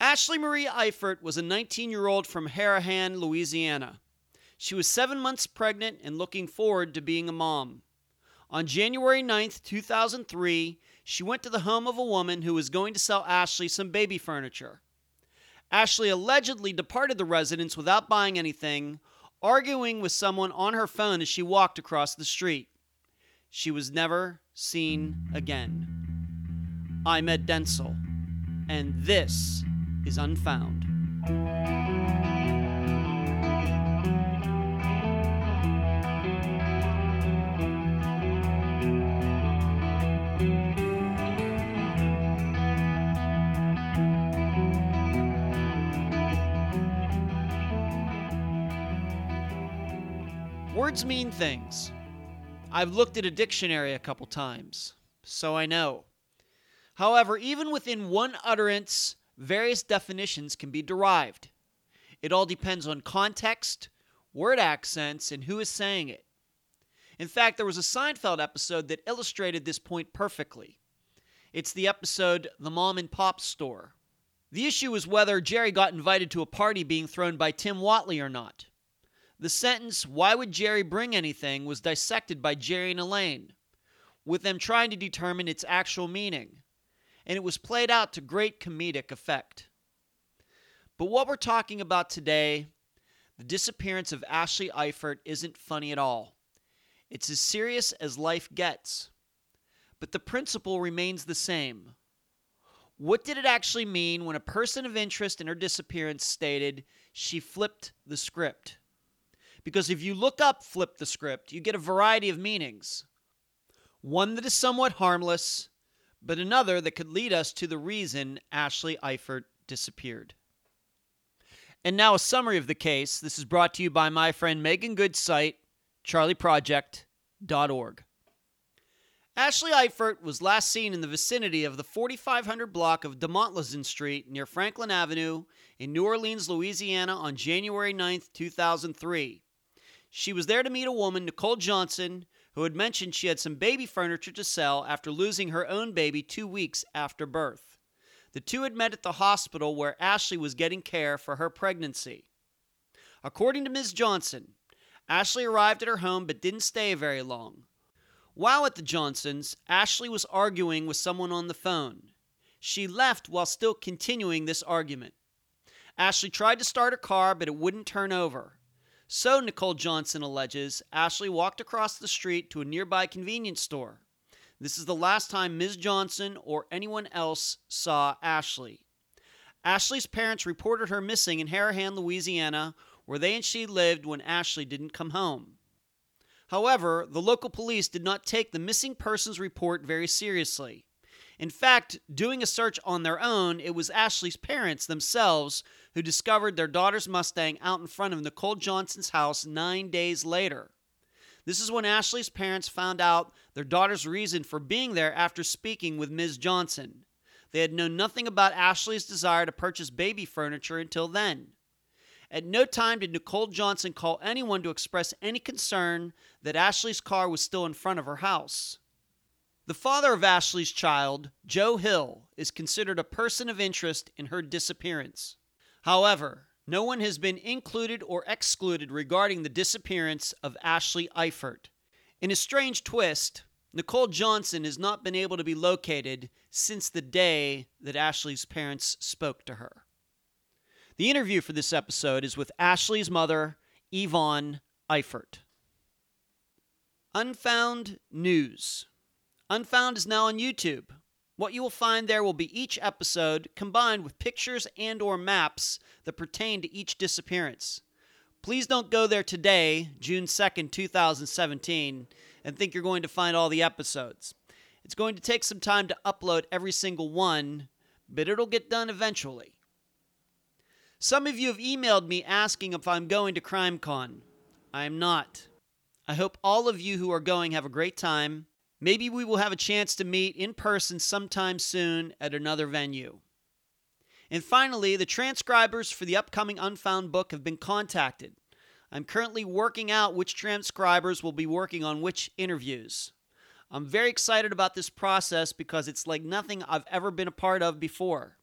Ashley Marie Eifert was a 19 year old from Harahan, Louisiana. She was seven months pregnant and looking forward to being a mom. On January 9th, 2003, she went to the home of a woman who was going to sell Ashley some baby furniture. Ashley allegedly departed the residence without buying anything, arguing with someone on her phone as she walked across the street. She was never seen again. I'm Ed Dentzel, and this is Unfound. Words mean things. I've looked at a dictionary a couple times, so I know. However, even within one utterance, various definitions can be derived. It all depends on context, word accents, and who is saying it. In fact, there was a Seinfeld episode that illustrated this point perfectly. It's the episode The Mom and Pop Store. The issue is whether Jerry got invited to a party being thrown by Tim Whatley or not. The sentence, Why would Jerry bring anything, was dissected by Jerry and Elaine, with them trying to determine its actual meaning and it was played out to great comedic effect. But what we're talking about today, the disappearance of Ashley Eifert, isn't funny at all. It's as serious as life gets. But the principle remains the same. What did it actually mean when a person of interest in her disappearance stated she flipped the script? Because if you look up flip the script, you get a variety of meanings. One that is somewhat harmless, but another that could lead us to the reason Ashley Eifert disappeared. And now a summary of the case. This is brought to you by my friend Meaghan Good's site, charleyproject.org. Ashley Eifert was last seen in the vicinity of the 4500 block of Demontluzin Street near Franklin Avenue in New Orleans, Louisiana on January 9, 2003. She was there to meet a woman, Nicole Johnson, who had mentioned she had some baby furniture to sell after losing her own baby two weeks after birth. The two had met at the hospital where Ashley was getting care for her pregnancy. According to Ms. Johnson, Ashley arrived at her home but didn't stay very long. While at the Johnsons, Ashley was arguing with someone on the phone. She left while still continuing this argument. Ashley tried to start her car, but it wouldn't turn over. So, Nicole Johnson alleges, Ashley walked across the street to a nearby convenience store. This is the last time Ms. Johnson or anyone else saw Ashley. Ashley's parents reported her missing in Harahan, Louisiana, where they and she lived when Ashley didn't come home. However, the local police did not take the missing persons report very seriously. In fact, doing a search on their own, it was Ashley's parents themselves who discovered their daughter's Mustang out in front of Nicole Johnson's house nine days later. This is when Ashley's parents found out their daughter's reason for being there after speaking with Ms. Johnson. They had known nothing about Ashley's desire to purchase baby furniture until then. At no time did Nicole Johnson call anyone to express any concern that Ashley's car was still in front of her house. The father of Ashley's child, Joe Hill, is considered a person of interest in her disappearance. However, no one has been included or excluded regarding the disappearance of Ashley Eifert. In a strange twist, Nicole Johnson has not been able to be located since the day that Ashley's parents spoke to her. The interview for this episode is with Ashley's mother, Yvonne Eifert. Unfound News. Unfound is now on YouTube. What you will find there will be each episode combined with pictures and or maps that pertain to each disappearance. Please don't go there today, June 2nd, 2017, and think you're going to find all the episodes. It's going to take some time to upload every single one, but it'll get done eventually. Some of you have emailed me asking if I'm going to CrimeCon. I am not. I hope all of you who are going have a great time. Maybe we will have a chance to meet in person sometime soon at another venue. And finally, the transcribers for the upcoming Unfound book have been contacted. I'm currently working out which transcribers will be working on which interviews. I'm very excited about this process because it's like nothing I've ever been a part of before.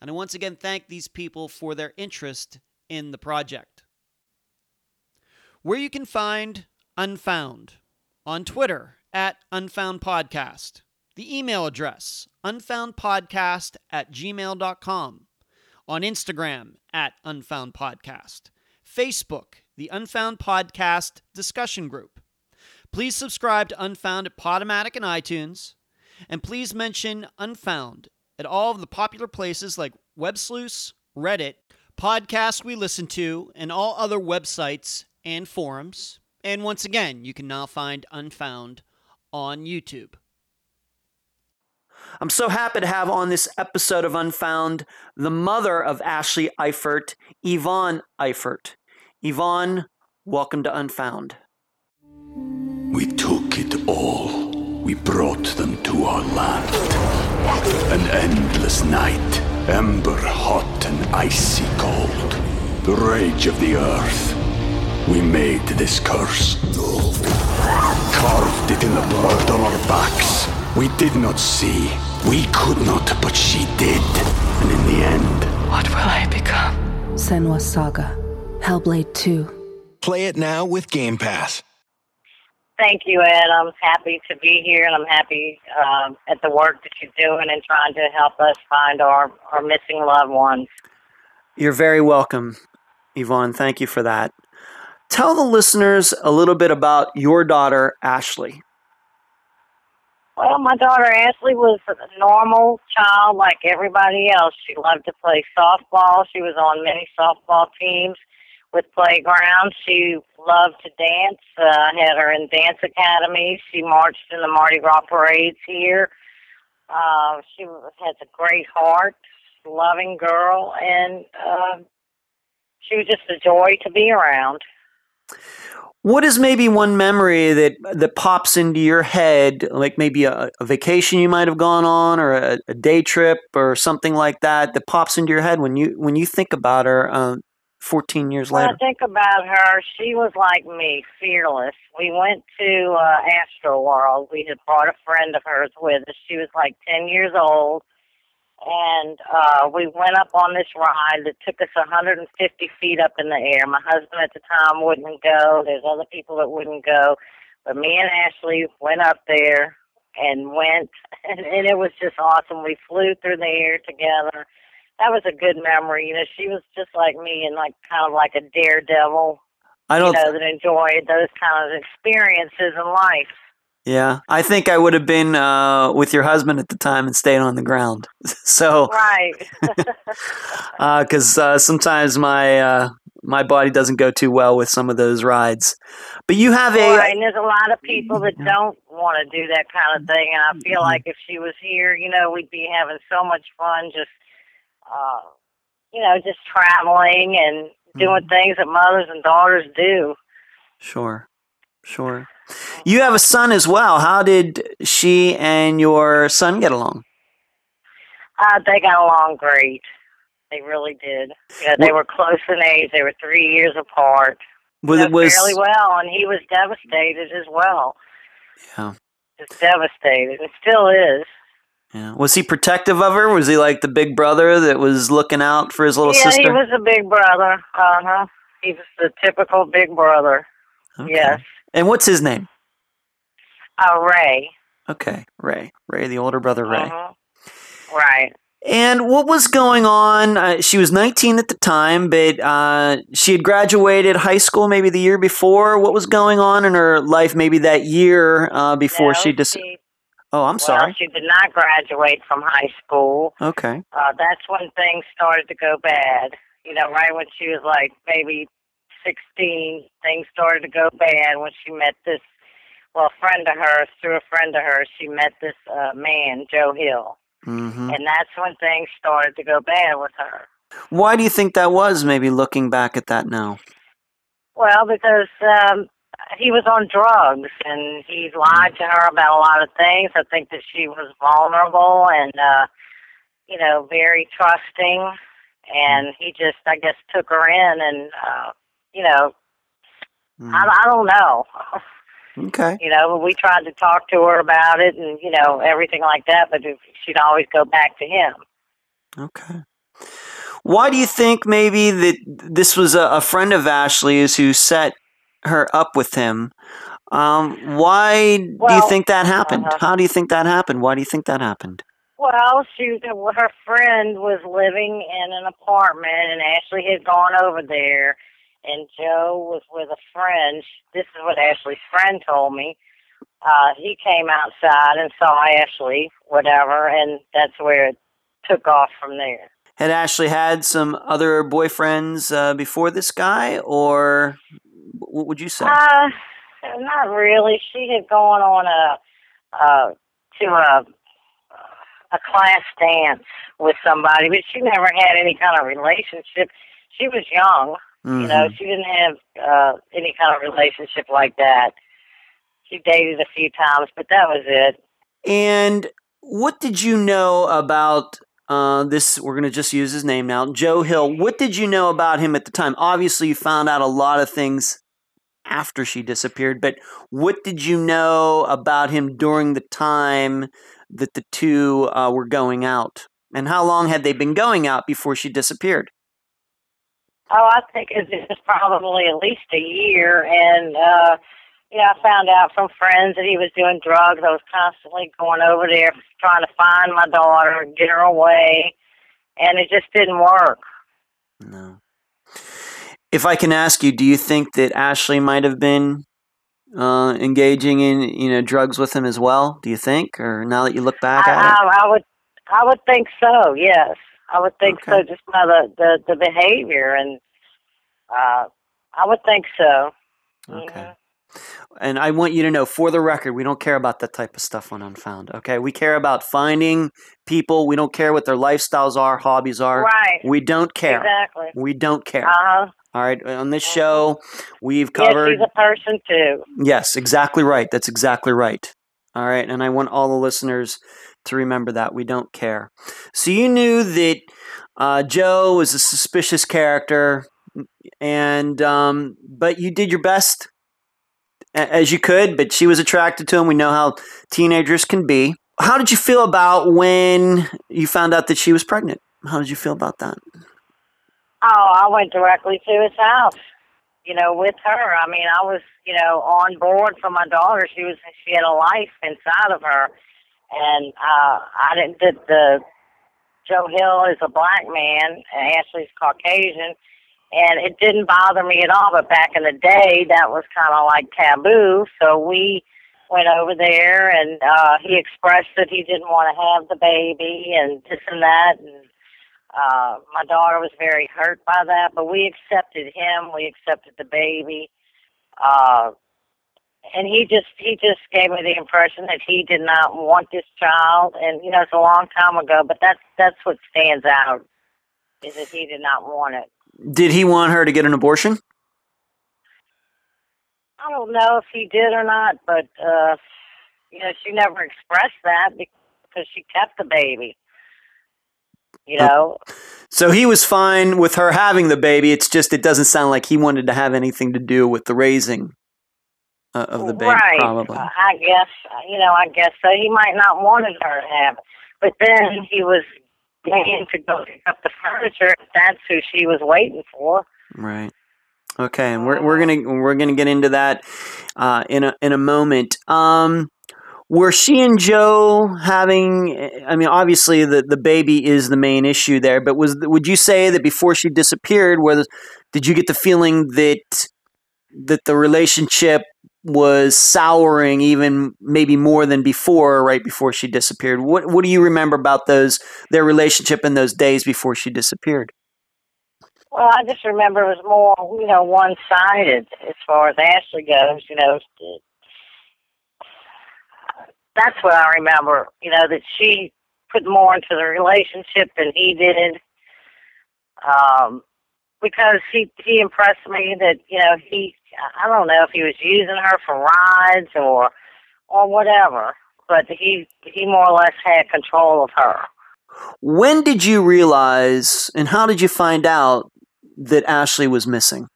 And I once again thank these people for their interest in the project. Where you can find Unfound on Twitter at Unfound Podcast. The email address, unfoundpodcast at gmail.com. On Instagram at Unfound Podcast. Facebook, the Unfound Podcast discussion group. Please subscribe to Unfound at Podomatic and iTunes. And please mention Unfound at all of the popular places like WebSleuth, Reddit, podcasts we listen to, and all other websites and forums. And once again, you can now find Unfound on YouTube. I'm so happy to have on this episode of Unfound the mother of Ashley Eifert, Yvonne Eifert. Yvonne, welcome to Unfound. We took it all. We brought them to our land. An endless night, ember hot and icy cold. The rage of the earth. We made this curse. Carved it in the blood on our backs. We did not see. We could not, but she did. And in the end, What will I become? Senua's Saga. Hellblade 2. Play it now with Game Pass. Thank you, Ed. I'm happy to be here, and I'm happy um, at the work that you're doing and trying to help us find our, our missing loved ones. You're very welcome, Yvonne. Thank you for that. Tell the listeners a little bit about your daughter, Ashley. Well, my daughter Ashley was a normal child like everybody else. She loved to play softball. She was on many softball teams with playgrounds. She loved to dance. Uh, I had her in dance academy. She marched in the Mardi Gras parades here. Uh, she has a great heart, loving girl, and uh, she was just a joy to be around. What is maybe one memory that that pops into your head, like maybe a, a vacation you might have gone on, or a, a, day trip, or something like that, that pops into your head when you when you think about her, uh, fourteen years when later? I think about her, she was like me, fearless. We went to uh, Astro World. We had brought a friend of hers with us. She was like ten years old and uh, we went up on this ride that took us 150 feet up in the air. My husband at the time wouldn't go. There's other people that wouldn't go, but me and Ashley went up there and went, and, and it was just awesome. We flew through the air together. That was a good memory. You know, she was just like me and like kind of like a daredevil. I don't. You know, that enjoyed those kind of experiences in life. Yeah, I think I would have been uh, with your husband at the time and stayed on the ground. so, right, because uh, uh, sometimes my uh, my body doesn't go too well with some of those rides. But you have a right, and there's a lot of people that don't want to do that kind of thing, and I feel like if she was here, you know, we'd be having so much fun, just uh, you know, just traveling and doing mm-hmm. things that mothers and daughters do. Sure, sure. You have a son as well. How did she and your son get along? Uh, they got along great. They really did. Yeah, they were close in age. They were three years apart. Was it was fairly well, and he was devastated as well. Yeah, just devastated. It still is. Yeah. Was he protective of her? Was he like the big brother that was looking out for his little yeah, sister? he was a big brother. Uh huh. He was the typical big brother. Okay. Yes. And what's his name? Uh, Ray. Okay, Ray. Ray, the older brother, Ray. Uh-huh. Right. And what was going on? Uh, she was 19 at the time, but uh, she had graduated high school maybe the year before. What was going on in her life maybe that year uh, before No, she dis- Oh, I'm well, sorry. she did not graduate from high school. Okay. uh, that's when things started to go bad. You know, right when she was like maybe 16, things started to go bad when she met this, well, a friend of hers, through a friend of hers, she met this uh, man, Joe Hill. hmm And that's when things started to go bad with her. Why do you think that was? Maybe looking back at that now. Well, because um, he was on drugs and he lied to her about a lot of things. I think that she was vulnerable and, uh, you know, very trusting. And he just, I guess, took her in and, uh, you know, Mm. I, I don't know. Okay. You know, we tried to talk to her about it and, you know, everything like that, but she'd always go back to him. Okay. Why do you think maybe that this was a, a friend of Ashley's who set her up with him? Um, why do you think that happened? uh-huh. How do you think that happened? Why do you think that happened? Well, she her friend was living in an apartment, and Ashley had gone over there, and Joe was with a friend. This is what Ashley's friend told me. Uh, he came outside and saw Ashley, whatever, and that's where it took off from there. Had Ashley had some other boyfriends uh, before this guy, or what would you say? Uh, not really. She had gone on a uh, to a a class dance with somebody, but she never had any kind of relationship. She was young, you know. Mhm. She didn't have uh, any kind of relationship like that. She dated a few times, but that was it. And what did you know about uh, this? We're going to just use his name now, Joe Hill. What did you know about him at the time? Obviously, you found out a lot of things after she disappeared, but what did you know about him during the time that the two uh, were going out? And how long had they been going out before she disappeared? Oh, I think it was probably at least a year, and uh, you know, I found out from friends that he was doing drugs. I was constantly going over there trying to find my daughter, get her away, and it just didn't work. No. If I can ask you, do you think that Ashley might have been uh, engaging in you know drugs with him as well? Do you think, or now that you look back I, at it? I, I would, I would think so. Yes, I would think so, just by the the, the behavior, and uh, I would think so. Okay. Mhm. And I want you to know, for the record, we don't care about that type of stuff on Unfound. Okay, we care about finding people. We don't care what their lifestyles are, hobbies are. Right. We don't care. Exactly. We don't care. Uh huh. All right. On this show, we've Yes, covered. she's a person too. Yes, exactly right. That's exactly right. All right. And I want all the listeners to remember that. We don't care. So you knew that uh, Joe was a suspicious character, and um, but you did your best as you could, but she was attracted to him. We know how teenagers can be. How did you feel about when you found out that she was pregnant? How did you feel about that? Oh, I went directly to his house. You know, with her. I mean, I was, you know, on board for my daughter. She was, she had a life inside of her, and uh, I didn't. The, the Joe Hill is a black man, and Ashley's Caucasian, and it didn't bother me at all. But back in the day, that was kind of like taboo. So we went over there, and uh, he expressed that he didn't want to have the baby, and this and that, and uh, my daughter was very hurt by that, but we accepted him. We accepted the baby. Uh, and he just he just gave me the impression that he did not want this child. And you know it's a long time ago but that's that's what stands out is that he did not want it. Did he want her to get an abortion? i don't know if he did or not but uh you know she never expressed that because she kept the baby you know? So he was fine with her having the baby. It's just it doesn't sound like he wanted to have anything to do with the raising uh, of the baby. Right. Probably. Uh, I guess, you know, I guess so. He might not wanted her to have it. But then he was going to go pick up the furniture. That's who she was waiting for. Right. Okay, and we're we're gonna we're gonna get into that uh, in a in a moment. Um, were she and Joe having? I mean, obviously the the baby is the main issue there, but was would you say that before she disappeared, whether did you get the feeling that that the relationship was souring even maybe more than before, right before she disappeared? What what do you remember about those their relationship in those days before she disappeared? Well, I just remember it was more, you know, one sided as far as Ashley goes. You know, that's what I remember. You know that she put more into the relationship than he did. Um, because he he impressed me that you know he I don't know if he was using her for rides or or whatever, but he he more or less had control of her. When did you realize, and how did you find out that Ashley was missing?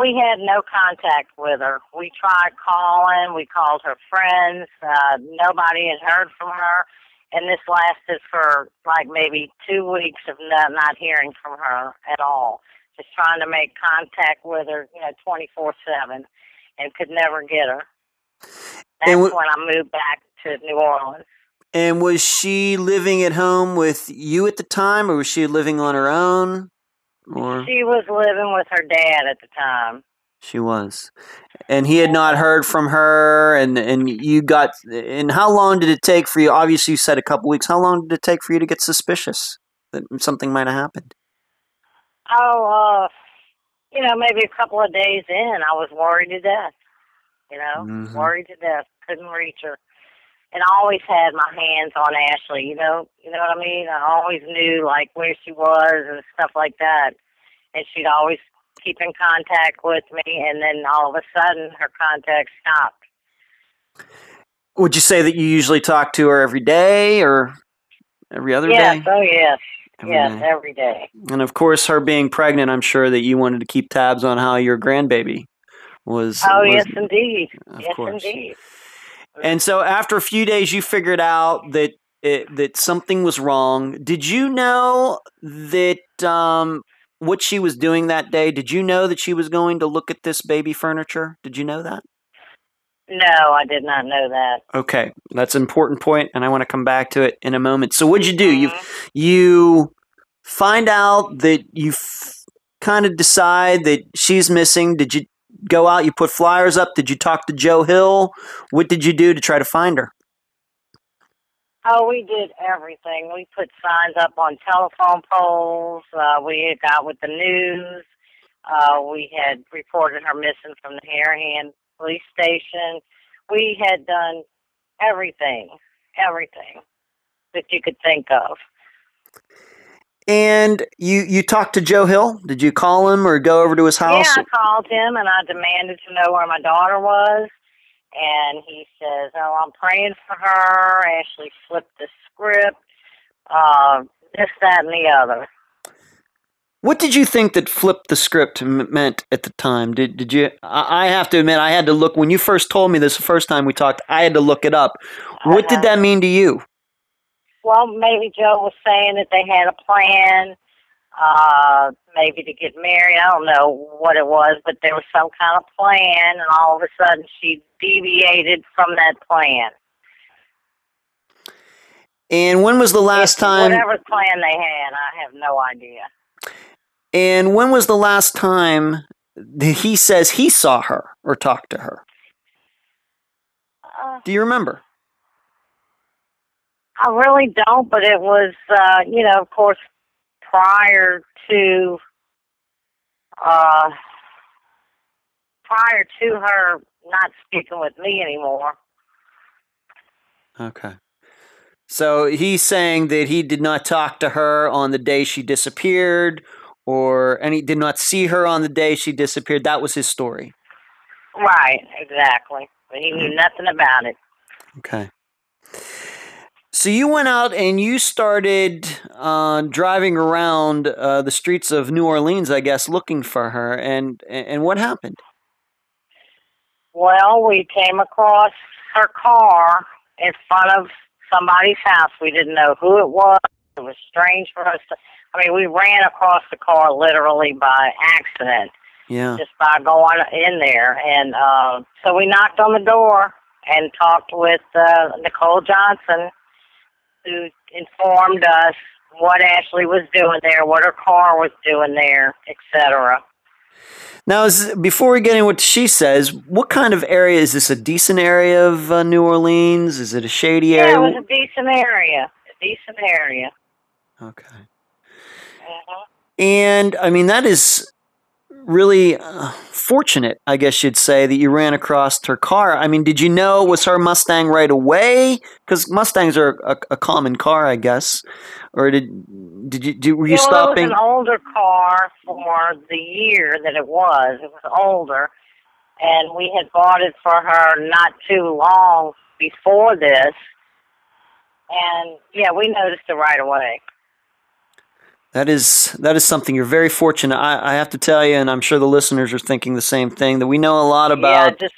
we had no contact with her. We tried calling, we called her friends. Uh, nobody had heard from her, and this lasted for like maybe two weeks of not, not hearing from her at all. Just trying to make contact with her, you know, twenty four seven, and could never get her. That's w- when I moved back to New Orleans. And was she living at home with you at the time, or was she living on her own? Or she was living with her dad at the time. She was, and he had not heard from her, and and you got. And how long did it take for you? Obviously, you said a couple weeks. How long did it take for you to get suspicious that something might have happened? Oh, uh, you know, maybe a couple of days in, I was worried to death. You know, mm-hmm. worried to death. Couldn't reach her and I always had my hands on Ashley. You know, you know what I mean. I always knew like where she was and stuff like that, and she'd always keep in contact with me. And then all of a sudden, her contact stopped. Would you say that you usually talk to her every day or every other yes. day? Oh yes. Every yes, day. every day. And of course, her being pregnant, I'm sure that you wanted to keep tabs on how your grandbaby was. Oh was, yes, indeed. yes, course. indeed. And so after a few days, you figured out that it, that something was wrong. Did you know that um, what she was doing that day? Did you know that she was going to look at this baby furniture? Did you know that? No, I did not know that. Okay, that's an important point, and I want to come back to it in a moment. So, what'd you do? Mm-hmm. You you find out that you f- kind of decide that she's missing. Did you go out? You put flyers up? Did you talk to Joe Hill? What did you do to try to find her? Oh, we did everything. We put signs up on telephone poles. Uh, we got with the news. Uh, we had reported her missing from the Harahan police station. We had done everything, everything that you could think of. And you you talked to Joe Hill? Did you call him or go over to his house? Yeah, I called him and I demanded to know where my daughter was. And he says, "Oh, I'm praying for her." Ashley flipped the script. Uh, this, that, and the other. What did you think that flipped the script meant at the time? Did did you? I have to admit, I had to look when you first told me this the first time we talked. I had to look it up. What uh-huh. did that mean to you? well, maybe Joe was saying that they had a plan, uh, maybe to get married. I don't know what it was, but there was some kind of plan, and all of a sudden she deviated from that plan. And when was the last if, time? Whatever plan they had, I have no idea. And when was the last time he says he saw her or talked to her? Uh, Do you remember? I really don't, but it was, uh, you know, of course, prior to, uh, prior to her not speaking with me anymore. Okay. So he's saying that he did not talk to her on the day she disappeared, or and he did not see her on the day she disappeared. That was his story. Right, exactly. But he knew nothing about it. Okay. So you went out and you started uh, driving around uh, the streets of New Orleans, I guess, looking for her. And and what happened? Well, we came across her car in front of somebody's house. We didn't know who it was. It was strange for us to. I mean, we ran across the car literally by accident. Yeah. Just by going in there, and uh, so we knocked on the door, and talked with uh, Nicole Johnson, who informed us what Ashley was doing there, what her car was doing there, etc. Now, is, before we get into what she says, what kind of area is this? A decent area of uh, New Orleans? Is it a shady Yeah, area? it was a decent area. A decent area. okay. hmm And I mean, that is really uh, fortunate, I guess you'd say, that you ran across her car. I mean, did you know it was her Mustang right away? Because Mustangs are a, a common car, I guess. Or did did you did, were you well, stopping? it was an older car for the year that it was. It was older, and we had bought it for her not too long before this. And yeah, we noticed it right away. That is that is something you're very fortunate. I, I have to tell you, and I'm sure the listeners are thinking the same thing. That we know a lot about yeah, just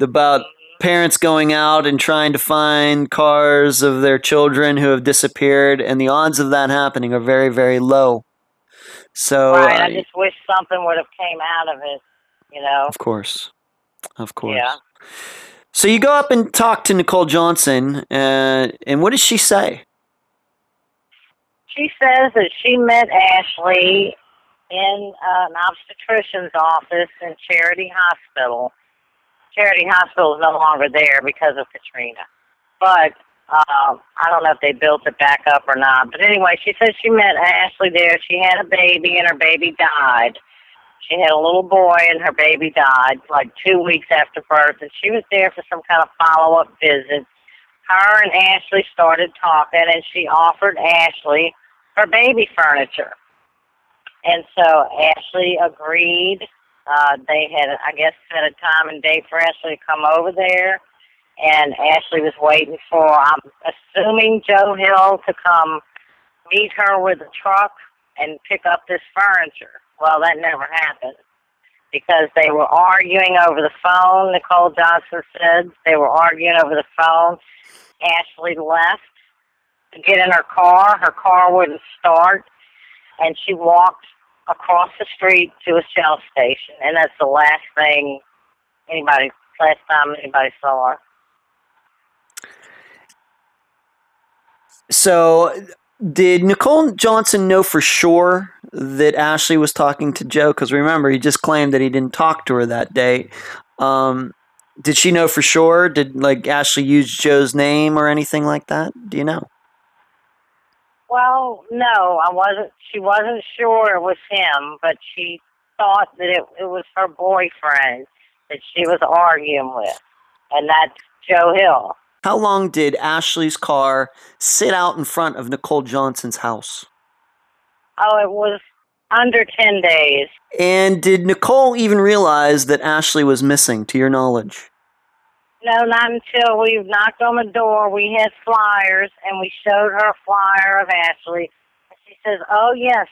about parents going out and trying to find cars of their children who have disappeared, and the odds of that happening are very very low. So, right. I uh, just wish something would have came out of it. You know. of course, of course. Yeah. So you go up and talk to Nicole Johnson, uh, and what does she say? She says that she met Ashley in uh, an obstetrician's office in Charity Hospital. Charity Hospital is no longer there because of Katrina. But um, I don't know if they built it back up or not. But anyway, she says she met Ashley there. She had a baby, and her baby died. She had a little boy, and her baby died like two weeks after birth. And she was there for some kind of follow up visit. Her and Ashley started talking, and she offered Ashley her baby furniture. And so Ashley agreed. Uh, they had, I guess, set a time and date for Ashley to come over there. And Ashley was waiting for, I'm assuming, Joe Hill to come meet her with a truck and pick up this furniture. Well, that never happened because they were arguing over the phone. Nicole Johnson said they were arguing over the phone. Ashley left to get in her car. Her car wouldn't start, and she walked across the street to a shell station. And that's the last thing anybody, last time anybody saw her. So, did Nicole Johnson know for sure that Ashley was talking to Joe? Because remember, he just claimed that he didn't talk to her that day. Um, did she know for sure? Did like Ashley use Joe's name or anything like that? Do you know? Well, no, I wasn't. She wasn't sure it was him, but she thought that it it was her boyfriend that she was arguing with, and that's Joe Hill. How long did Ashley's car sit out in front of Nicole Johnson's house? Oh, it was under ten days. And did Nicole even realize that Ashley was missing, to your knowledge? No, not until we knocked on the door. We had flyers, and we showed her a flyer of Ashley. And she says, "Oh yes,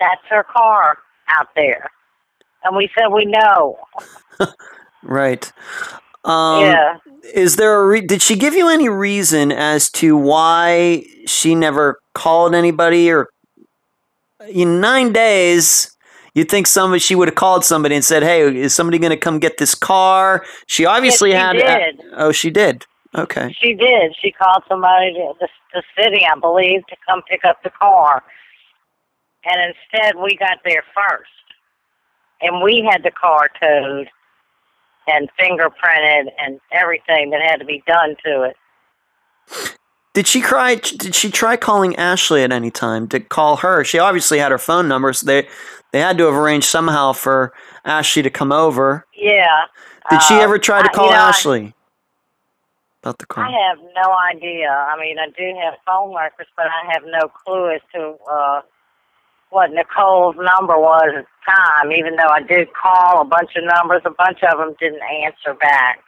that's her car out there." And we said, "We know." Right. Um, yeah. Is there a re- did she give you any reason as to why she never called anybody or in nine days? You'd think somebody she would have called somebody and said, "Hey, is somebody going to come get this car?" She obviously she had. did. oh, she did. Okay. She did. She called somebody to the, the city, I believe, to come pick up the car. And instead, we got there first. And we had the car towed and fingerprinted and everything that had to be done to it. Did she try? Did she try calling Ashley at any time to call her? She obviously had her phone number, so they they had to have arranged somehow for Ashley to come over. Yeah. Did she Uh, ever try to call I- Ashley about the car? I have no idea. I mean, I do have phone records, but I have no clue as to uh, what Nicole's number was at the time. Even though I did call a bunch of numbers, a bunch of them didn't answer back.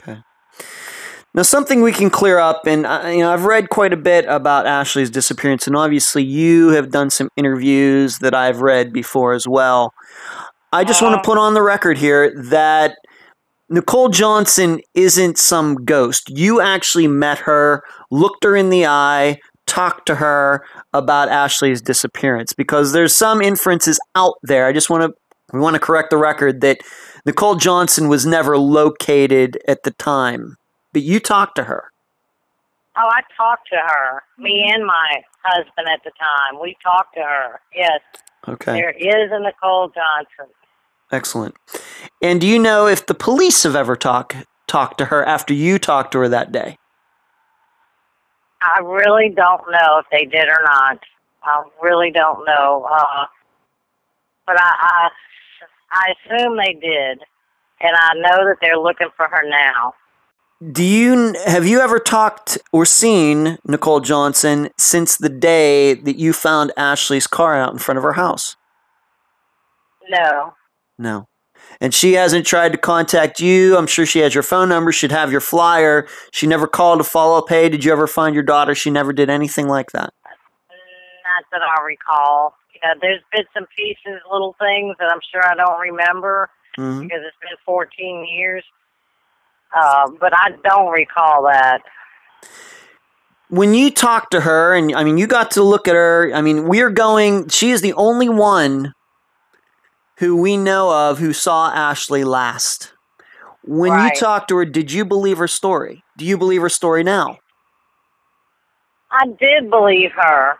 Okay. Now, something we can clear up, and uh, you know, I've read quite a bit about Ashley's disappearance, and obviously, you have done some interviews that I've read before as well. I just want to put on the record here that Nicole Johnson isn't some ghost. You actually met her, looked her in the eye, talked to her about Ashley's disappearance because there's some inferences out there. I just want to we want to correct the record that Nicole Johnson was never located at the time, but you talked to her. Oh, I talked to her. Me and my husband at the time. We talked to her. Yes. Okay. There is a Nicole Johnson. Excellent. And do you know if the police have ever talked talked to her after you talked to her that day? I really don't know if they did or not. I really don't know. Uh, but I, I, I assume they did, and I know that they're looking for her now. Do you have you ever talked or seen Nicole Johnson since the day that you found Ashley's car out in front of her house? No. No. And she hasn't tried to contact you. I'm sure she has your phone number, She'd have your flyer. She never called to follow up. Hey, did you ever find your daughter? She never did anything like that. Not that I recall. You know, there's bits and pieces, little things that I'm sure I don't remember Mhm. because it's been 14 years. Uh, but I don't recall that. when you talked to her and i mean you got to look at her i mean we're going she is the only one who we know of who saw ashley last when Right. you talked to her did you believe her story do you believe her story now I did believe her.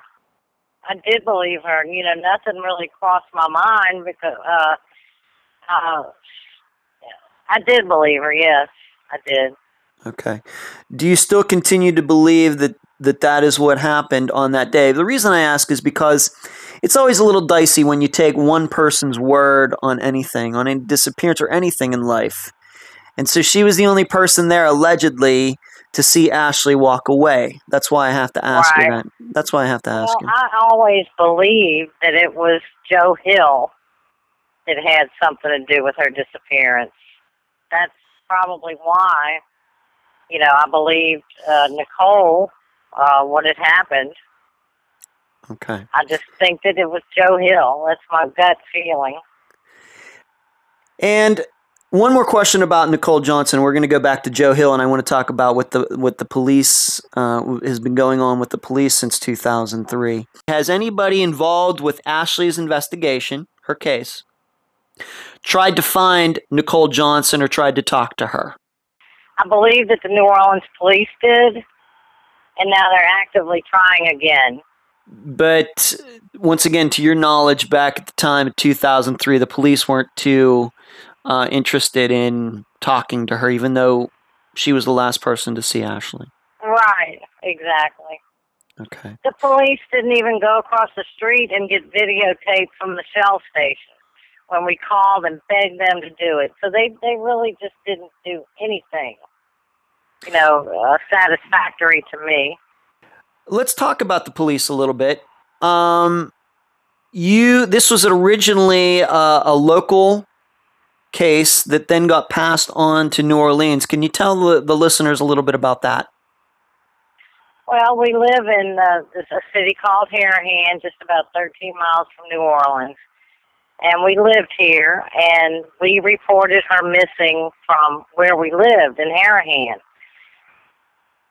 I did believe her. You know, nothing really crossed my mind because uh, uh, I did believe her. Yes, I did. okay do you still continue to believe that that that is what happened on that day the reason i ask is because it's always a little dicey when you take one person's word on anything on a disappearance or anything in life and so she was the only person there allegedly to see ashley walk away that's why i have to ask Right. you that that's why i have to ask Well, you I always believed that it was Joe Hill that had something to do with her disappearance. That's probably why, you know, I believed uh, Nicole uh, what had happened. okay I just think that it was Joe Hill. That's my gut feeling. And one more question about Nicole Johnson. We're going to go back to Joe Hill, and I want to talk about what the what the police uh, has been going on with the police since 2003. Has anybody involved with Ashley's investigation, her case, tried to find Nicole Johnson or tried to talk to her? I believe that the New Orleans police did, and now they're actively trying again. But once again, to your knowledge, back at the time of 2003, the police weren't too uh, interested in talking to her, even though she was the last person to see Ashley. Right, exactly. Okay. The police didn't even go across the street and get videotape from the Shell station when we called and begged them to do it. So they they really just didn't do anything, you know, uh, satisfactory to me. Let's talk about the police a little bit. Um, you this was originally uh, a local case that then got passed on to New Orleans. Can you tell the, the listeners a little bit about that? Well, we live in uh, a city called Harahan, just about 13 miles from New Orleans. And we lived here, and we reported her missing from where we lived in Harahan.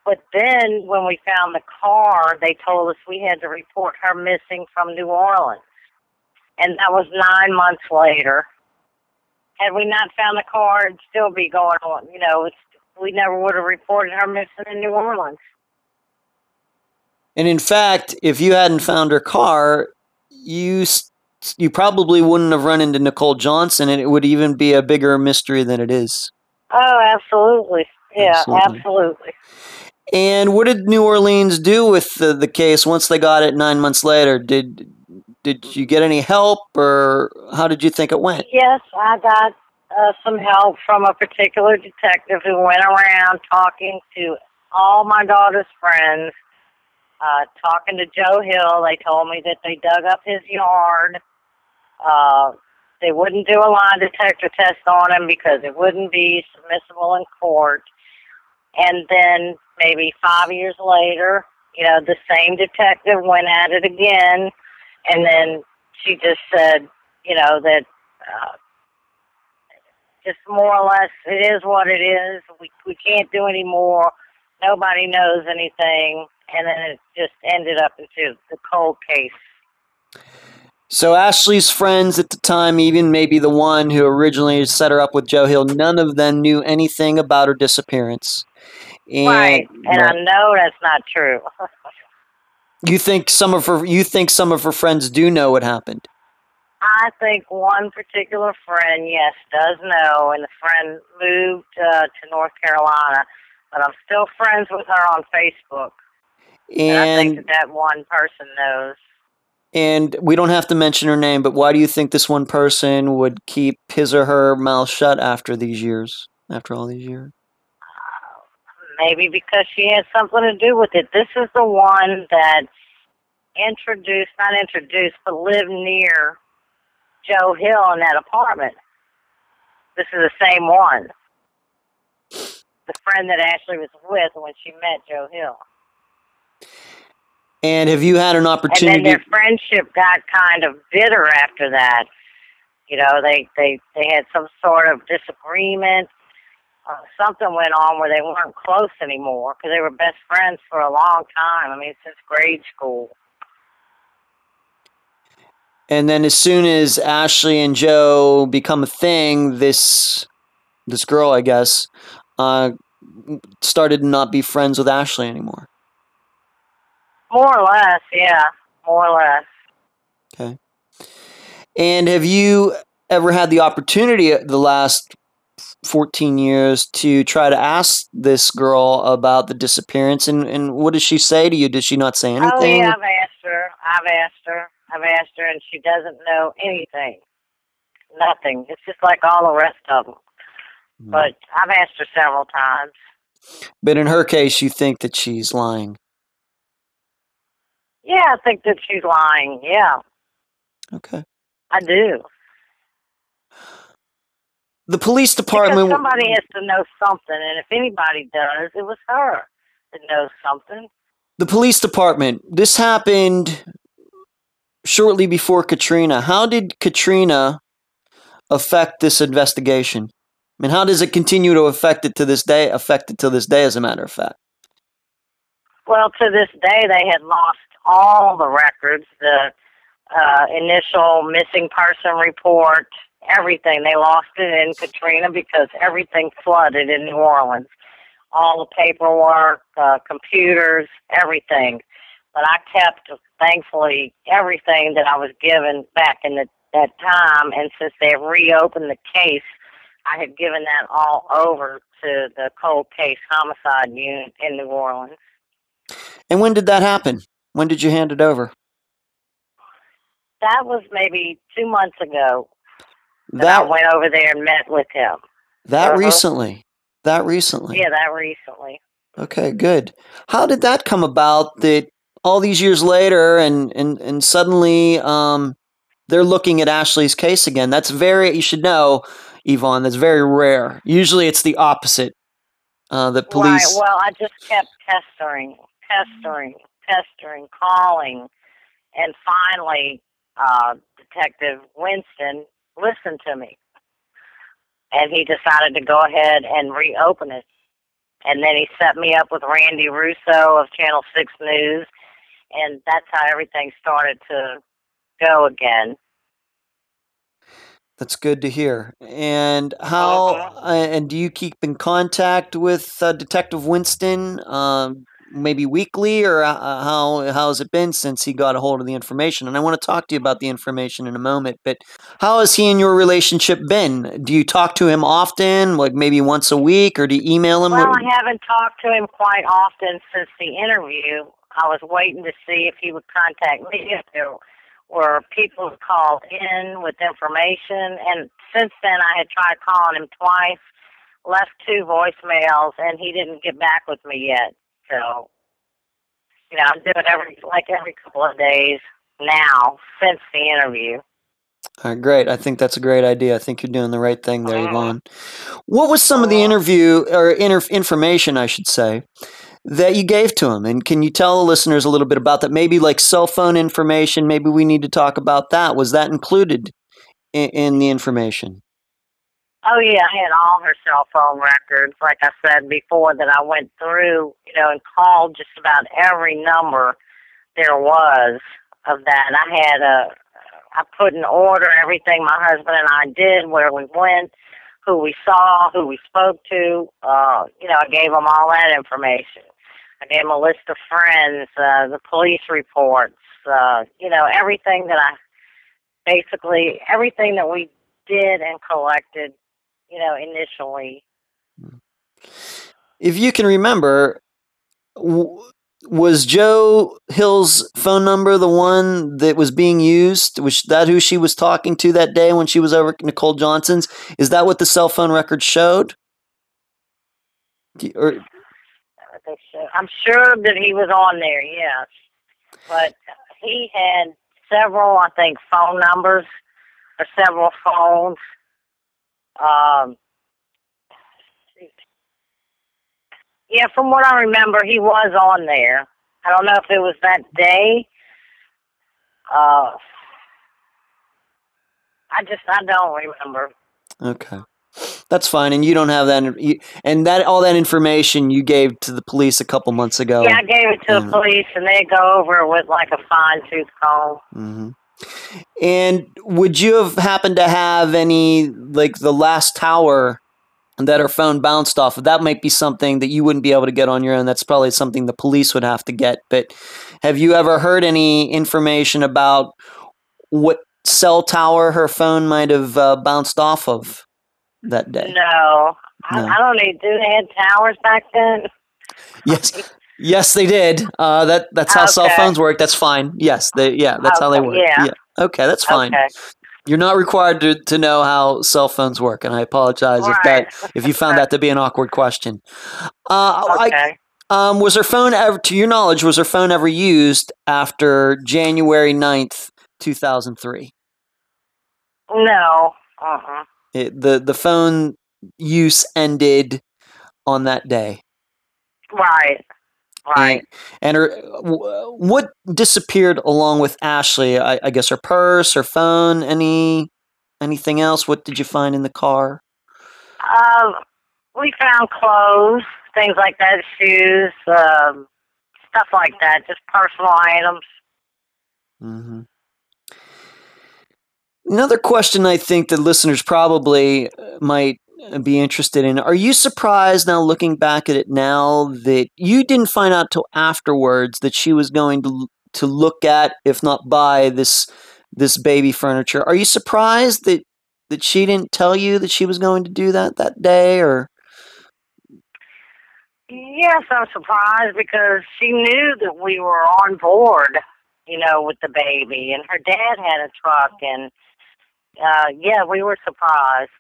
But then, when we found the car, they told us we had to report her missing from New Orleans. And that was nine months later. Had we not found the car, it'd still be going on. You know, we never would have reported her missing in New Orleans. And in fact, if you hadn't found her car, you you probably wouldn't have run into Nicole Johnson, and it would even be a bigger mystery than it is. Oh, absolutely. Yeah, Absolutely. absolutely. And what did New Orleans do with the, the case once they got it nine months later? Did did you get any help, or how did you think it went? Yes, I got uh, some help from a particular detective who went around talking to all my daughter's friends, uh, talking to Joe Hill. They told me that they dug up his yard. Uh, they wouldn't do a lie detector test on him because it wouldn't be submissible in court. And then maybe five years later, you know, the same detective went at it again, and then she just said, you know, that uh, just more or less it is what it is. We we can't do any more. Nobody knows anything, and then it just ended up into the cold case. So Ashley's friends at the time, even maybe the one who originally set her up with Joe Hill, none of them knew anything about her disappearance. And, right. And I know that's not true. you think some of her you think some of her friends do know what happened? I think one particular friend, yes, does know, and the friend moved uh, to North Carolina, but I'm still friends with her on Facebook. And, and I think that, that one person knows. And we don't have to mention her name, but why do you think this one person would keep his or her mouth shut after these years? After all these years? Uh, maybe because she has something to do with it. This is the one that introduced, not introduced, but lived near Joe Hill in that apartment. This is the same one. The friend that Ashley was with when she met Joe Hill. And have you had an opportunity? And then their friendship got kind of bitter after that. You know, they they they had some sort of disagreement. Uh, something went on where they weren't close anymore because they were best friends for a long time. I mean, since grade school. And then as soon as Ashley and Joe become a thing, this this girl, I guess, uh, started to not be friends with Ashley anymore. More or less, yeah, more or less. Okay. And have you ever had the opportunity the last 14 years to try to ask this girl about the disappearance and, and what does she say to you? Does she not say anything? Oh, yeah, I've asked her. I've asked her. I've asked her, and she doesn't know anything. Nothing. It's just like all the rest of them. Mm. But I've asked her several times. But in her case, you think that she's lying? Yeah, I think that she's lying. Yeah. Okay. I do. The police department. Because somebody has to know something, and if anybody does, it was her that knows something. The police department. This happened shortly before Katrina. How did Katrina affect this investigation? I mean, how does it continue to affect it to this day? Affect it to this day, as a matter of fact. Well, to this day, they had lost all the records, the uh, initial missing person report, everything. They lost it in Katrina because everything flooded in New Orleans. All the paperwork, uh, computers, everything. But I kept, thankfully, everything that I was given back in the, that time. And since they reopened the case, I had given that all over to the cold case homicide unit in New Orleans. And when did that happen? When did you hand it over? That was maybe two months ago. That, that I went over there and met with him. That uh-huh. recently. That recently. Yeah, that recently. Okay, good. How did that come about that all these years later and and and suddenly um they're looking at Ashley's case again? That's very you should know, Yvonne, that's very rare. Usually it's the opposite. Uh, the police Right, well, I just kept pestering, pestering, pestering, calling, and finally uh Detective Winston listened to me. And he decided to go ahead and reopen it. And then he set me up with Randy Russo of Channel 6 News. And that's how everything started to go again. That's good to hear. And how? Uh-huh. Uh, and do you keep in contact with uh, Detective Winston? Um, maybe weekly, or uh, how how has it been since he got a hold of the information? And I want to talk to you about the information in a moment. But how has he and your relationship been? Do you talk to him often, like maybe once a week, or do you email him? Well, I haven't talked to him quite often since the interview. I was waiting to see if he would contact me if there were people who called in with information. And since then, I had tried calling him twice, left two voicemails, and he didn't get back with me yet. So, you know, I'm doing every like every couple of days now since the interview. All right, great. I think that's a great idea. I think you're doing the right thing there, mm-hmm. Yvonne. What was some of the mm-hmm. interview or inter- information, I should say, that you gave to him? And can you tell the listeners a little bit about that? Maybe like cell phone information. Maybe we need to talk about that. Was that included in, in the information? Oh yeah, I had all her cell phone records. Like I said before, that I went through, you know, and called just about every number there was of that. I had a, I put in order everything my husband and I did, where we went, who we saw, who we spoke to. Uh, you know, I gave them all that information. I gave them a list of friends, uh, the police reports, uh, you know, everything that I basically everything that we did and collected, you know, initially. If you can remember, w- was Joe Hill's phone number the one that was being used? Was that who she was talking to that day when she was over at Nicole Johnson's? Is that what the cell phone record showed? Or I think so. I'm sure that he was on there, yes. But he had several, I think, phone numbers or several phones. Um, yeah, from what I remember, he was on there. I don't know if it was that day. Uh, I just, I don't remember. okay, that's fine. And you don't have that, you, and that all that information you gave to the police a couple months ago. Yeah, I gave it to Yeah. the police, and they go over it with like a fine tooth comb. hmm And would you have happened to have any like the last tower that her phone bounced off of? That might be something that you wouldn't be able to get on your own. That's probably something the police would have to get. But have you ever heard any information about what cell tower her phone might have uh, bounced off of that day? No, I, No. I don't need. Do they had towers back then? Yes. Yes, they did. Uh, that that's how cell phones work. That's fine. Yes, they yeah, that's how they work. yeah. Okay, that's fine. Okay. You're not required to, to know how cell phones work, and I apologize if that if you found that to be an awkward question. Uh, I, Okay. um, was her phone ever, to your knowledge, was her phone ever used after January 9th, 2003? no. Uh-uh. It, the the phone use ended on that day. Right. Right. And, her what disappeared along with Ashley? I, I guess her purse, her phone, any anything else? What did you find in the car? Um, we found clothes, things like that, shoes, um, stuff like that, just personal items. hmm Another question I think that listeners probably uh, might be interested in. Are you surprised now looking back at it now that you didn't find out till afterwards that she was going to to look at if not buy this this baby furniture? Are you surprised that that she didn't tell you that she was going to do that that day or Yes, I'm surprised because she knew that we were on board, you know, with the baby, and her dad had a truck, and uh yeah, we were surprised.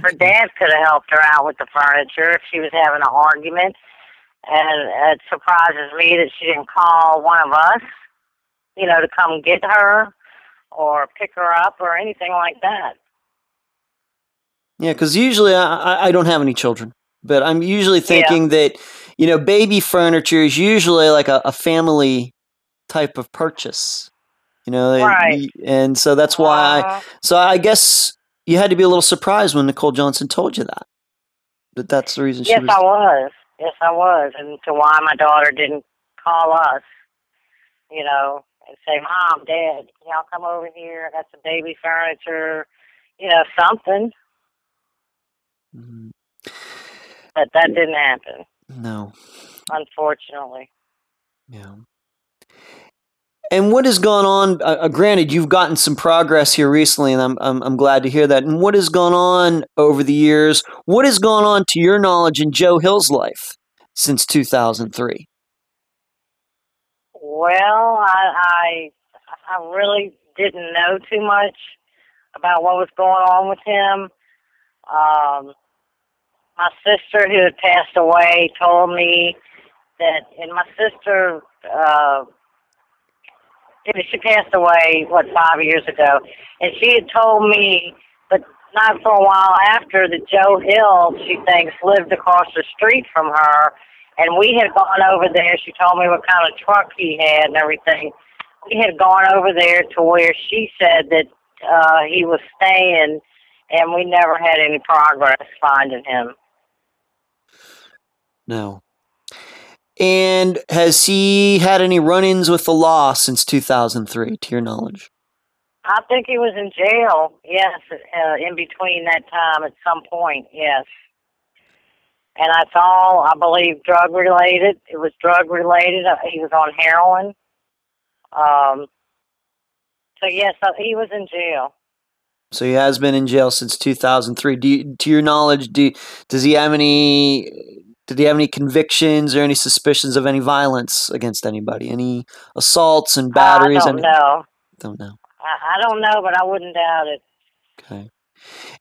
Her dad could have helped her out with the furniture if she was having an argument, and it surprises me that she didn't call one of us, you know, to come get her or pick her up or anything like that. Yeah, because usually I, I- don't have any children, but I'm usually thinking that you know baby furniture is usually like a, a family type of purchase. You know, Right. and so that's why. I, Uh, so I guess you had to be a little surprised when Nicole Johnson told you that. That that's the reason she yes, was. I was. Yes, I was, and to why my daughter didn't call us, you know, and say, "Mom, Dad, can y'all come over here? I got some baby furniture, you know, something." Mhm. But that didn't happen, No. unfortunately. Yeah. And what has gone on? Uh, uh, granted, you've gotten some progress here recently, and I'm, I'm I'm glad to hear that. And what has gone on over the years? What has gone on, to your knowledge, in Joe Hill's life since 2003? Well, I, I I really didn't know too much about what was going on with him. Um, my sister, who had passed away, told me that, and my sister, uh, she passed away what five years ago, and she had told me, but not for a while after, that Joe Hill, she thinks, lived across the street from her, and we had gone over there. She told me what kind of truck he had and everything. We had gone over there to where she said that uh, he was staying, and we never had any progress finding him. No. And has he had any run-ins with the law since 2003, to your knowledge? I think he was in jail. Yes, uh, in between that time at some point. Yes, and that's all I believe drug related. It was drug related. Uh, he was on heroin. Um. So yes, uh, he was in jail. So he has been in jail since 2003. Do you, to your knowledge, do does he have any? Did he have any convictions or any suspicions of any violence against anybody? Any assaults and batteries? I don't any, know. Don't know. I, I don't know, but I wouldn't doubt it. Okay.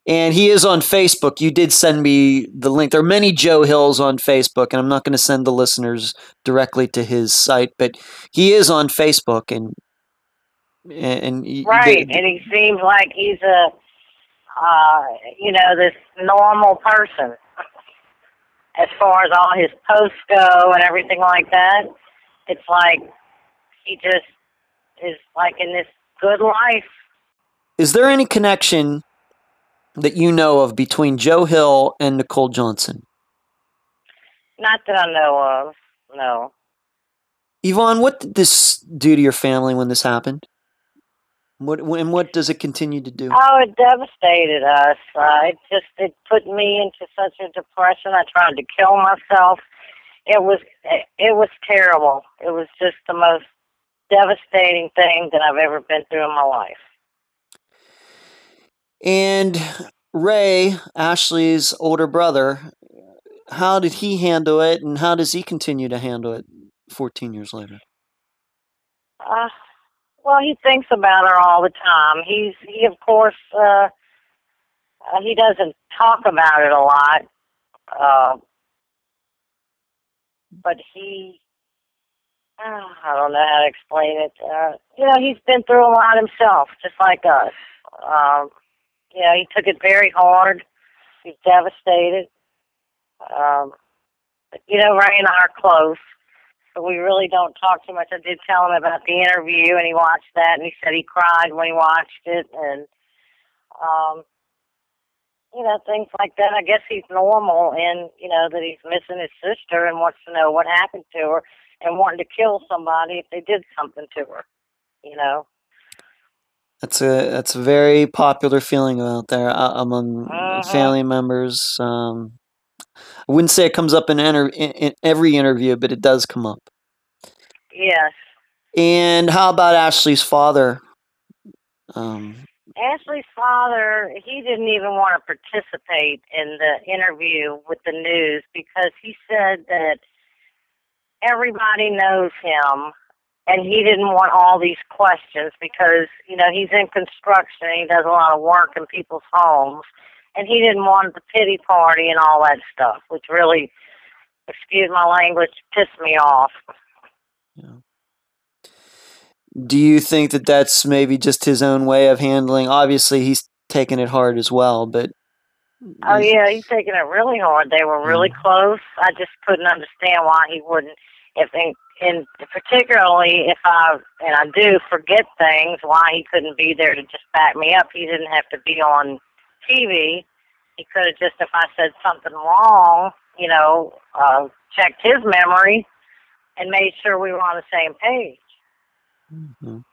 And he is on Facebook. You did send me the link. There are many Joe Hills on Facebook, and I'm not going to send the listeners directly to his site, but he is on Facebook, and and he- Right, the- and he seems like he's a, uh, you know, this normal person. As far as all his posts go and everything like that, it's like he just is like in this good life. is there any connection that you know of between Joe Hill and Nicole Johnson? Not that I know of. No. Yvonne, what did this do to your family when this happened? What and what does it continue to do? Oh, it devastated us. Uh, it just it put me into such a depression. I tried to kill myself. It was it, it was terrible. It was just the most devastating thing that I've ever been through in my life. And Ray, Ashley's older brother, how did he handle it, and how does he continue to handle it 14 years later? Uh, well, he thinks about her all the time. He's he of course uh, uh, he doesn't talk about it a lot, uh, but he uh, I don't know how to explain it. Uh, you know, he's been through a lot himself, just like us. Um, you know, he took it very hard. He's devastated. Um, you know, Ray and I are close but we really don't talk too much. I did tell him about the interview, and he watched that, and he said he cried when he watched it, and um, you know things like that. I guess he's normal, and you know that he's missing his sister and wants to know what happened to her, and wanting to kill somebody if they did something to her. You know. That's a that's a very popular feeling out there uh, among Mhm. family members. Um, I wouldn't say it comes up in, enter, in, in every interview, but it does come up. Yes. And how about Ashley's father? Um, Ashley's father, he didn't even want to participate in the interview with the news because he said that everybody knows him and he didn't want all these questions because, you know, he's in construction and he does a lot of work in people's homes and he didn't want the pity party and all that stuff, which really, excuse my language, pissed me off. Yeah. do you think that that's maybe just his own way of handling? Obviously, he's taking it hard as well, but Oh yeah, he's taking it really hard. They were really mm. close. I just couldn't understand why he wouldn't. If in, in particularly if I and I do forget things, why he couldn't be there to just back me up. He didn't have to be on TV. He could have just, if I said something wrong, you know, uh, checked his memory and made sure we were on the same page. Mhm.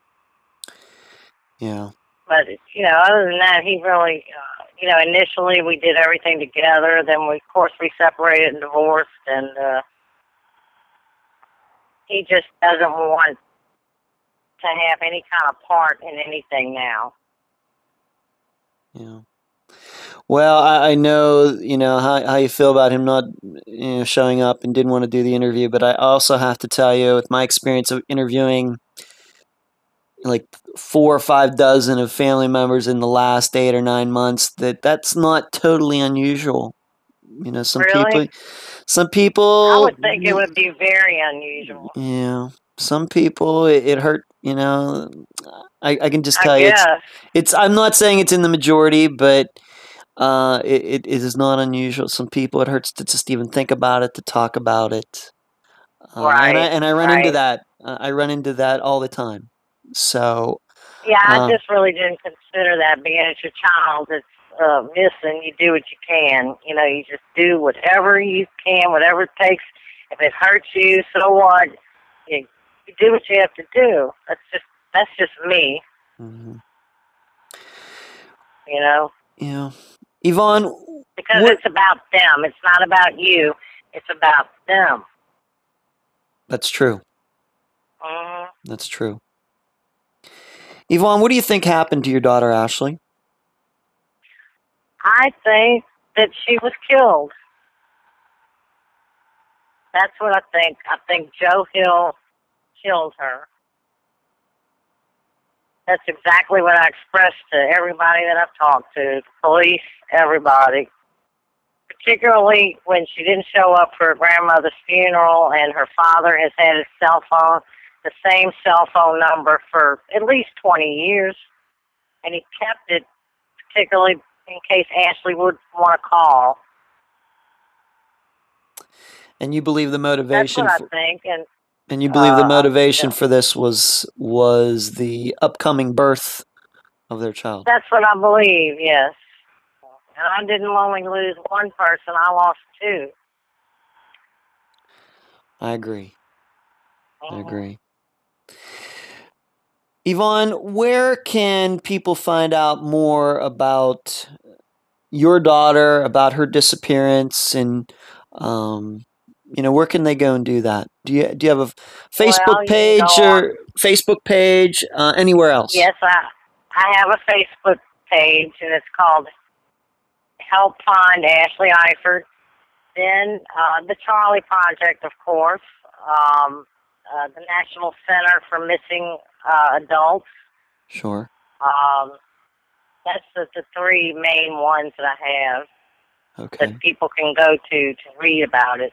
yeah. but you know, other than that, he really, uh, you know, initially we did everything together. Then we, of course, we separated and divorced, and uh, he just doesn't want to have any kind of part in anything now. Yeah. Well, I, I know you know how how you feel about him not you know showing up and didn't want to do the interview, but I also have to tell you, with my experience of interviewing like four or five dozen of family members in the last eight or nine months, that that's not totally unusual. You know, some Really? people, some people. I would think it would be very unusual. Yeah, some people it, it hurt. You know, I, I can just tell I you, it's, it's. I'm not saying it's in the majority, but uh, it, it, is not unusual. Some people it hurts to just even think about it, to talk about it. Uh, Right, And I, and I run into that. Uh, I run into that all the time. So Yeah, I just really didn't consider that being it's your child that's uh, missing. You do what you can. You know, you just do whatever you can, whatever it takes. If it hurts you, so what? Do what you have to do. That's just that's just me. mhm. you know, Yeah. Yvonne, because What- it's about them. It's not about you. It's about them. that's true. hmm That's true. Yvonne, what do you think happened to your daughter Ashley? I think that she was killed. That's what I think. I think Joe Hill killed her. That's exactly what I expressed to everybody that I've talked to, police, everybody. Particularly when she didn't show up for her grandmother's funeral and her father has had his cell phone, the same cell phone number for at least 20 years. And he kept it particularly in case Ashley would want to call. And you believe the motivation? That's what I think. And and you believe the uh, motivation yeah. for this was was the upcoming birth of their child. that's what I believe, yes. And I didn't only lose one person, I lost two. I agree. I Mhm. agree. Yvonne, where can people find out more about your daughter, about her disappearance, and um, you know, where can they go and do that? Do you do you have a Facebook Well, page or Facebook page? Uh, anywhere else? Yes, I I have a Facebook page and it's called Help Find Ashley Eifert. Then uh, the Charley Project, of course, um, uh, the National Center for Missing uh, Adults. Sure. Um, that's the, the three main ones that I have. Okay. that people can go to to read about it.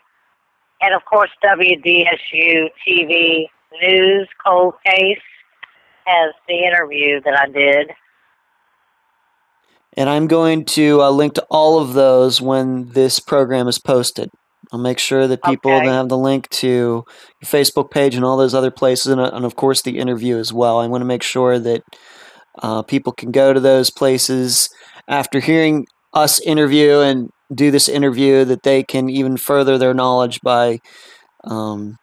And of course, WDSU TV News Cold Case has the interview that I did. And I'm going to uh, link to all of those when this program is posted. I'll make sure that people Okay. have the link to your Facebook page and all those other places, and, uh, and of course the interview as well. I want to make sure that uh, people can go to those places after hearing us interview and do this interview, that they can even further their knowledge by um,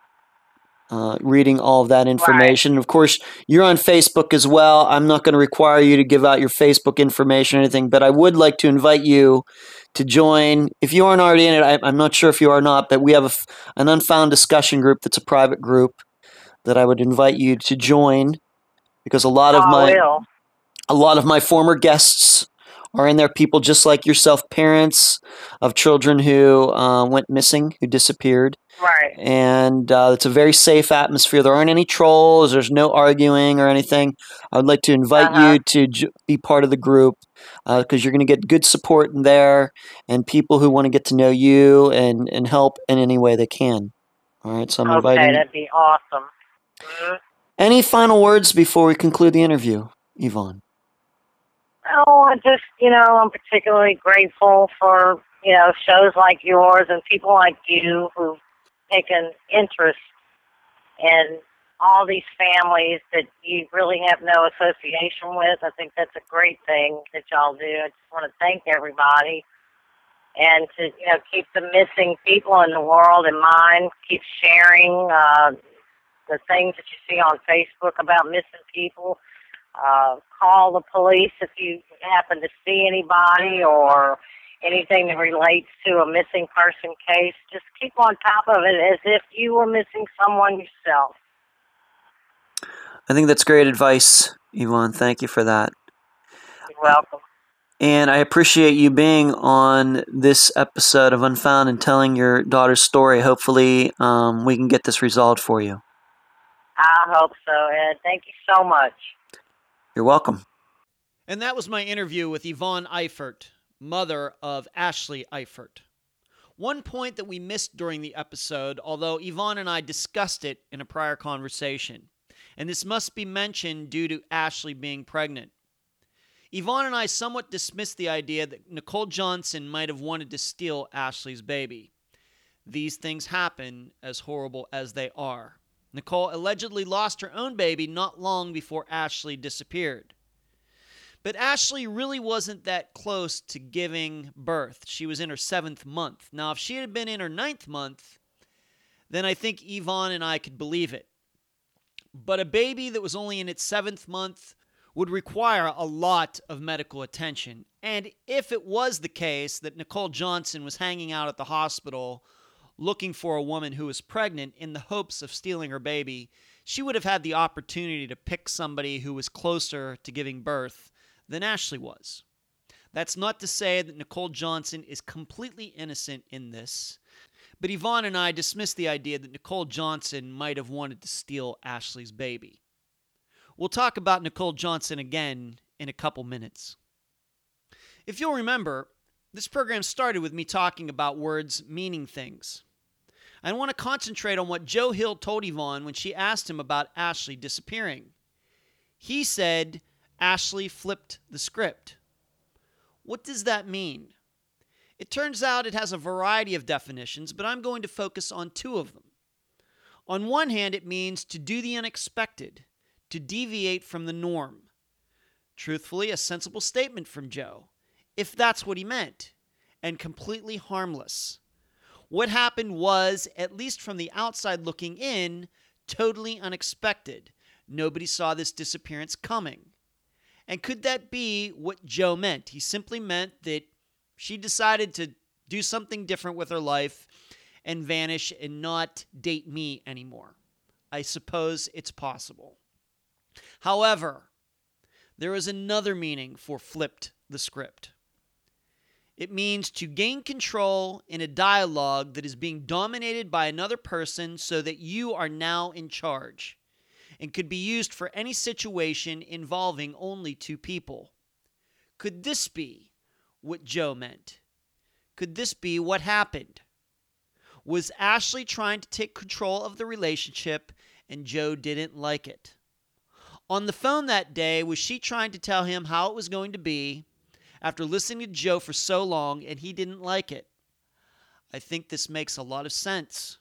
uh, reading all of that information. Of course, you're on Facebook as well. I'm not going to require you to give out your Facebook information or anything, but I would like to invite you to join. If you aren't already in it, I, I'm not sure if you are not, but we have a an unfound discussion group that's a private group that I would invite you to join because a lot of I my will. a lot of my former guests are in there. People just like yourself, parents of children who uh, went missing, who disappeared Right. and uh, it's a very safe atmosphere. There aren't any trolls. There's no arguing or anything. I would like to invite Uh-huh. you to j- be part of the group because you're going to get good support in there and people who want to get to know you and, and help in any way they can. All right, so I'm Okay, inviting. that'd be awesome. Mhm. Any final words before we conclude the interview, Yvonne? Oh, I just, you know, I'm particularly grateful for, you know, shows like yours and people like you who've taken interest in all these families that you really have no association with. I think that's a great thing that y'all do. I just want to thank everybody and to, you know, keep the missing people in the world in mind. Keep sharing uh, the things that you see on Facebook about missing people uh, call the police if you happen to see anybody or anything that relates to a missing person case. Just keep on top of it as if you were missing someone yourself. I think that's great advice, Yvonne. Thank you for that. You're welcome. And I appreciate you being on this episode of Unfound and telling your daughter's story. Hopefully, um, we can get this resolved for you. I hope so, Ed. Thank you so much. You're welcome. And that was my interview with Yvonne Eifert, mother of Ashley Eifert. One point that we missed during the episode, although Yvonne and I discussed it in a prior conversation, and this must be mentioned due to Ashley being pregnant. Yvonne and I somewhat dismissed the idea that Nicole Johnson might have wanted to steal Ashley's baby. These things happen, as horrible as they are. Nicole allegedly lost her own baby not long before Ashley disappeared. But Ashley really wasn't that close to giving birth. She was in her seventh month. Now, if she had been in her ninth month, then I think Yvonne and I could believe it. But a baby that was only in its seventh month would require a lot of medical attention. And if it was the case that Nicole Johnson was hanging out at the hospital looking for a woman who was pregnant in the hopes of stealing her baby, she would have had the opportunity to pick somebody who was closer to giving birth than Ashley was. That's not to say that Nicole Johnson is completely innocent in this, but Yvonne and I dismiss the idea that Nicole Johnson might have wanted to steal Ashley's baby. We'll talk about Nicole Johnson again in a couple minutes. If you'll remember, this program started with me talking about words meaning things. I want to concentrate on what Joe Hill told Yvonne when she asked him about Ashley disappearing. He said Ashley flipped the script. What does that mean? It turns out it has a variety of definitions, but I'm going to focus on two of them. On one hand, it means to do the unexpected, to deviate from the norm. Truthfully, a sensible statement from Joe, if that's what he meant, and completely harmless. What happened was, at least from the outside looking in, totally unexpected. Nobody saw this disappearance coming. And could that be what Joe meant? He simply meant that she decided to do something different with her life and vanish and not date me anymore. I suppose it's possible. However, there is another meaning for flipped the script. It means to gain control in a dialogue that is being dominated by another person so that you are now in charge and could be used for any situation involving only two people. Could this be what Joe meant? Could this be what happened? Was Ashley trying to take control of the relationship and Joe didn't like it? On the phone that day, was she trying to tell him how it was going to be after listening to Joe for so long and he didn't like it? I think this makes a lot of sense.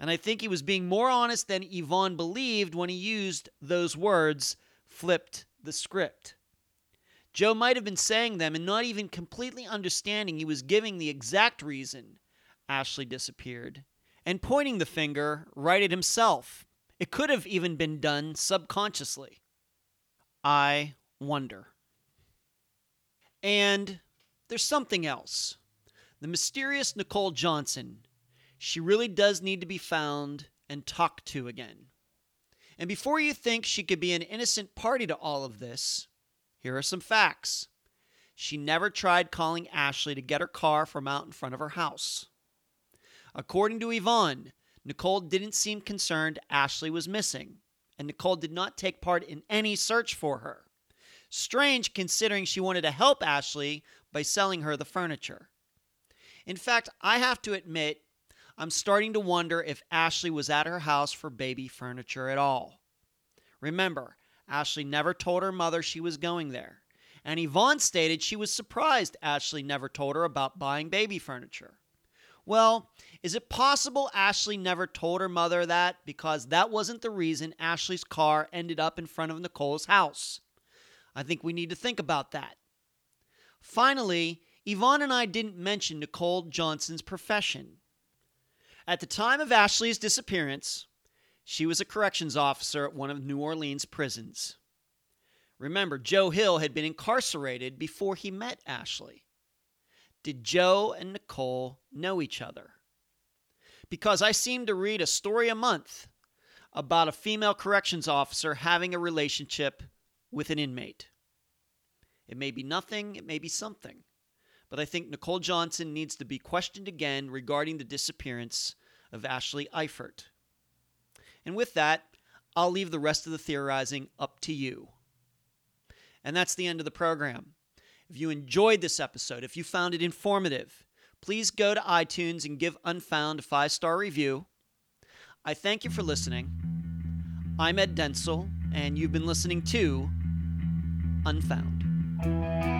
And I think he was being more honest than Yvonne believed when he used those words, flipped the script. Joe might have been saying them and not even completely understanding he was giving the exact reason Ashley disappeared and pointing the finger right at himself. It could have even been done subconsciously. I wonder. And there's something else. The mysterious Nicole Johnson she really does need to be found and talked to again. And before you think she could be an innocent party to all of this, here are some facts. She never tried calling Ashley to get her car from out in front of her house. According to Yvonne, Nicole didn't seem concerned Ashley was missing, and Nicole did not take part in any search for her. Strange considering she wanted to help Ashley by selling her the furniture. In fact, I have to admit, I'm starting to wonder if Ashley was at her house for baby furniture at all. Remember, Ashley never told her mother she was going there, and Yvonne stated she was surprised Ashley never told her about buying baby furniture. Well, is it possible Ashley never told her mother that because that wasn't the reason Ashley's car ended up in front of Nicole's house? I think we need to think about that. Finally, Yvonne and I didn't mention Nicole Johnson's profession. At the time of Ashley's disappearance, she was a corrections officer at one of New Orleans' prisons. Remember, Joe Hill had been incarcerated before he met Ashley. Did Joe and Nicole know each other? Because I seem to read a story a month about a female corrections officer having a relationship with an inmate. It may be nothing, it may be something but I think Nicole Johnson needs to be questioned again regarding the disappearance of Ashley Eifert. And with that, I'll leave the rest of the theorizing up to you. And that's the end of the program. If you enjoyed this episode, if you found it informative, please go to iTunes and give Unfound a five star review. I thank you for listening. I'm Ed Dentzel, and you've been listening to Unfound.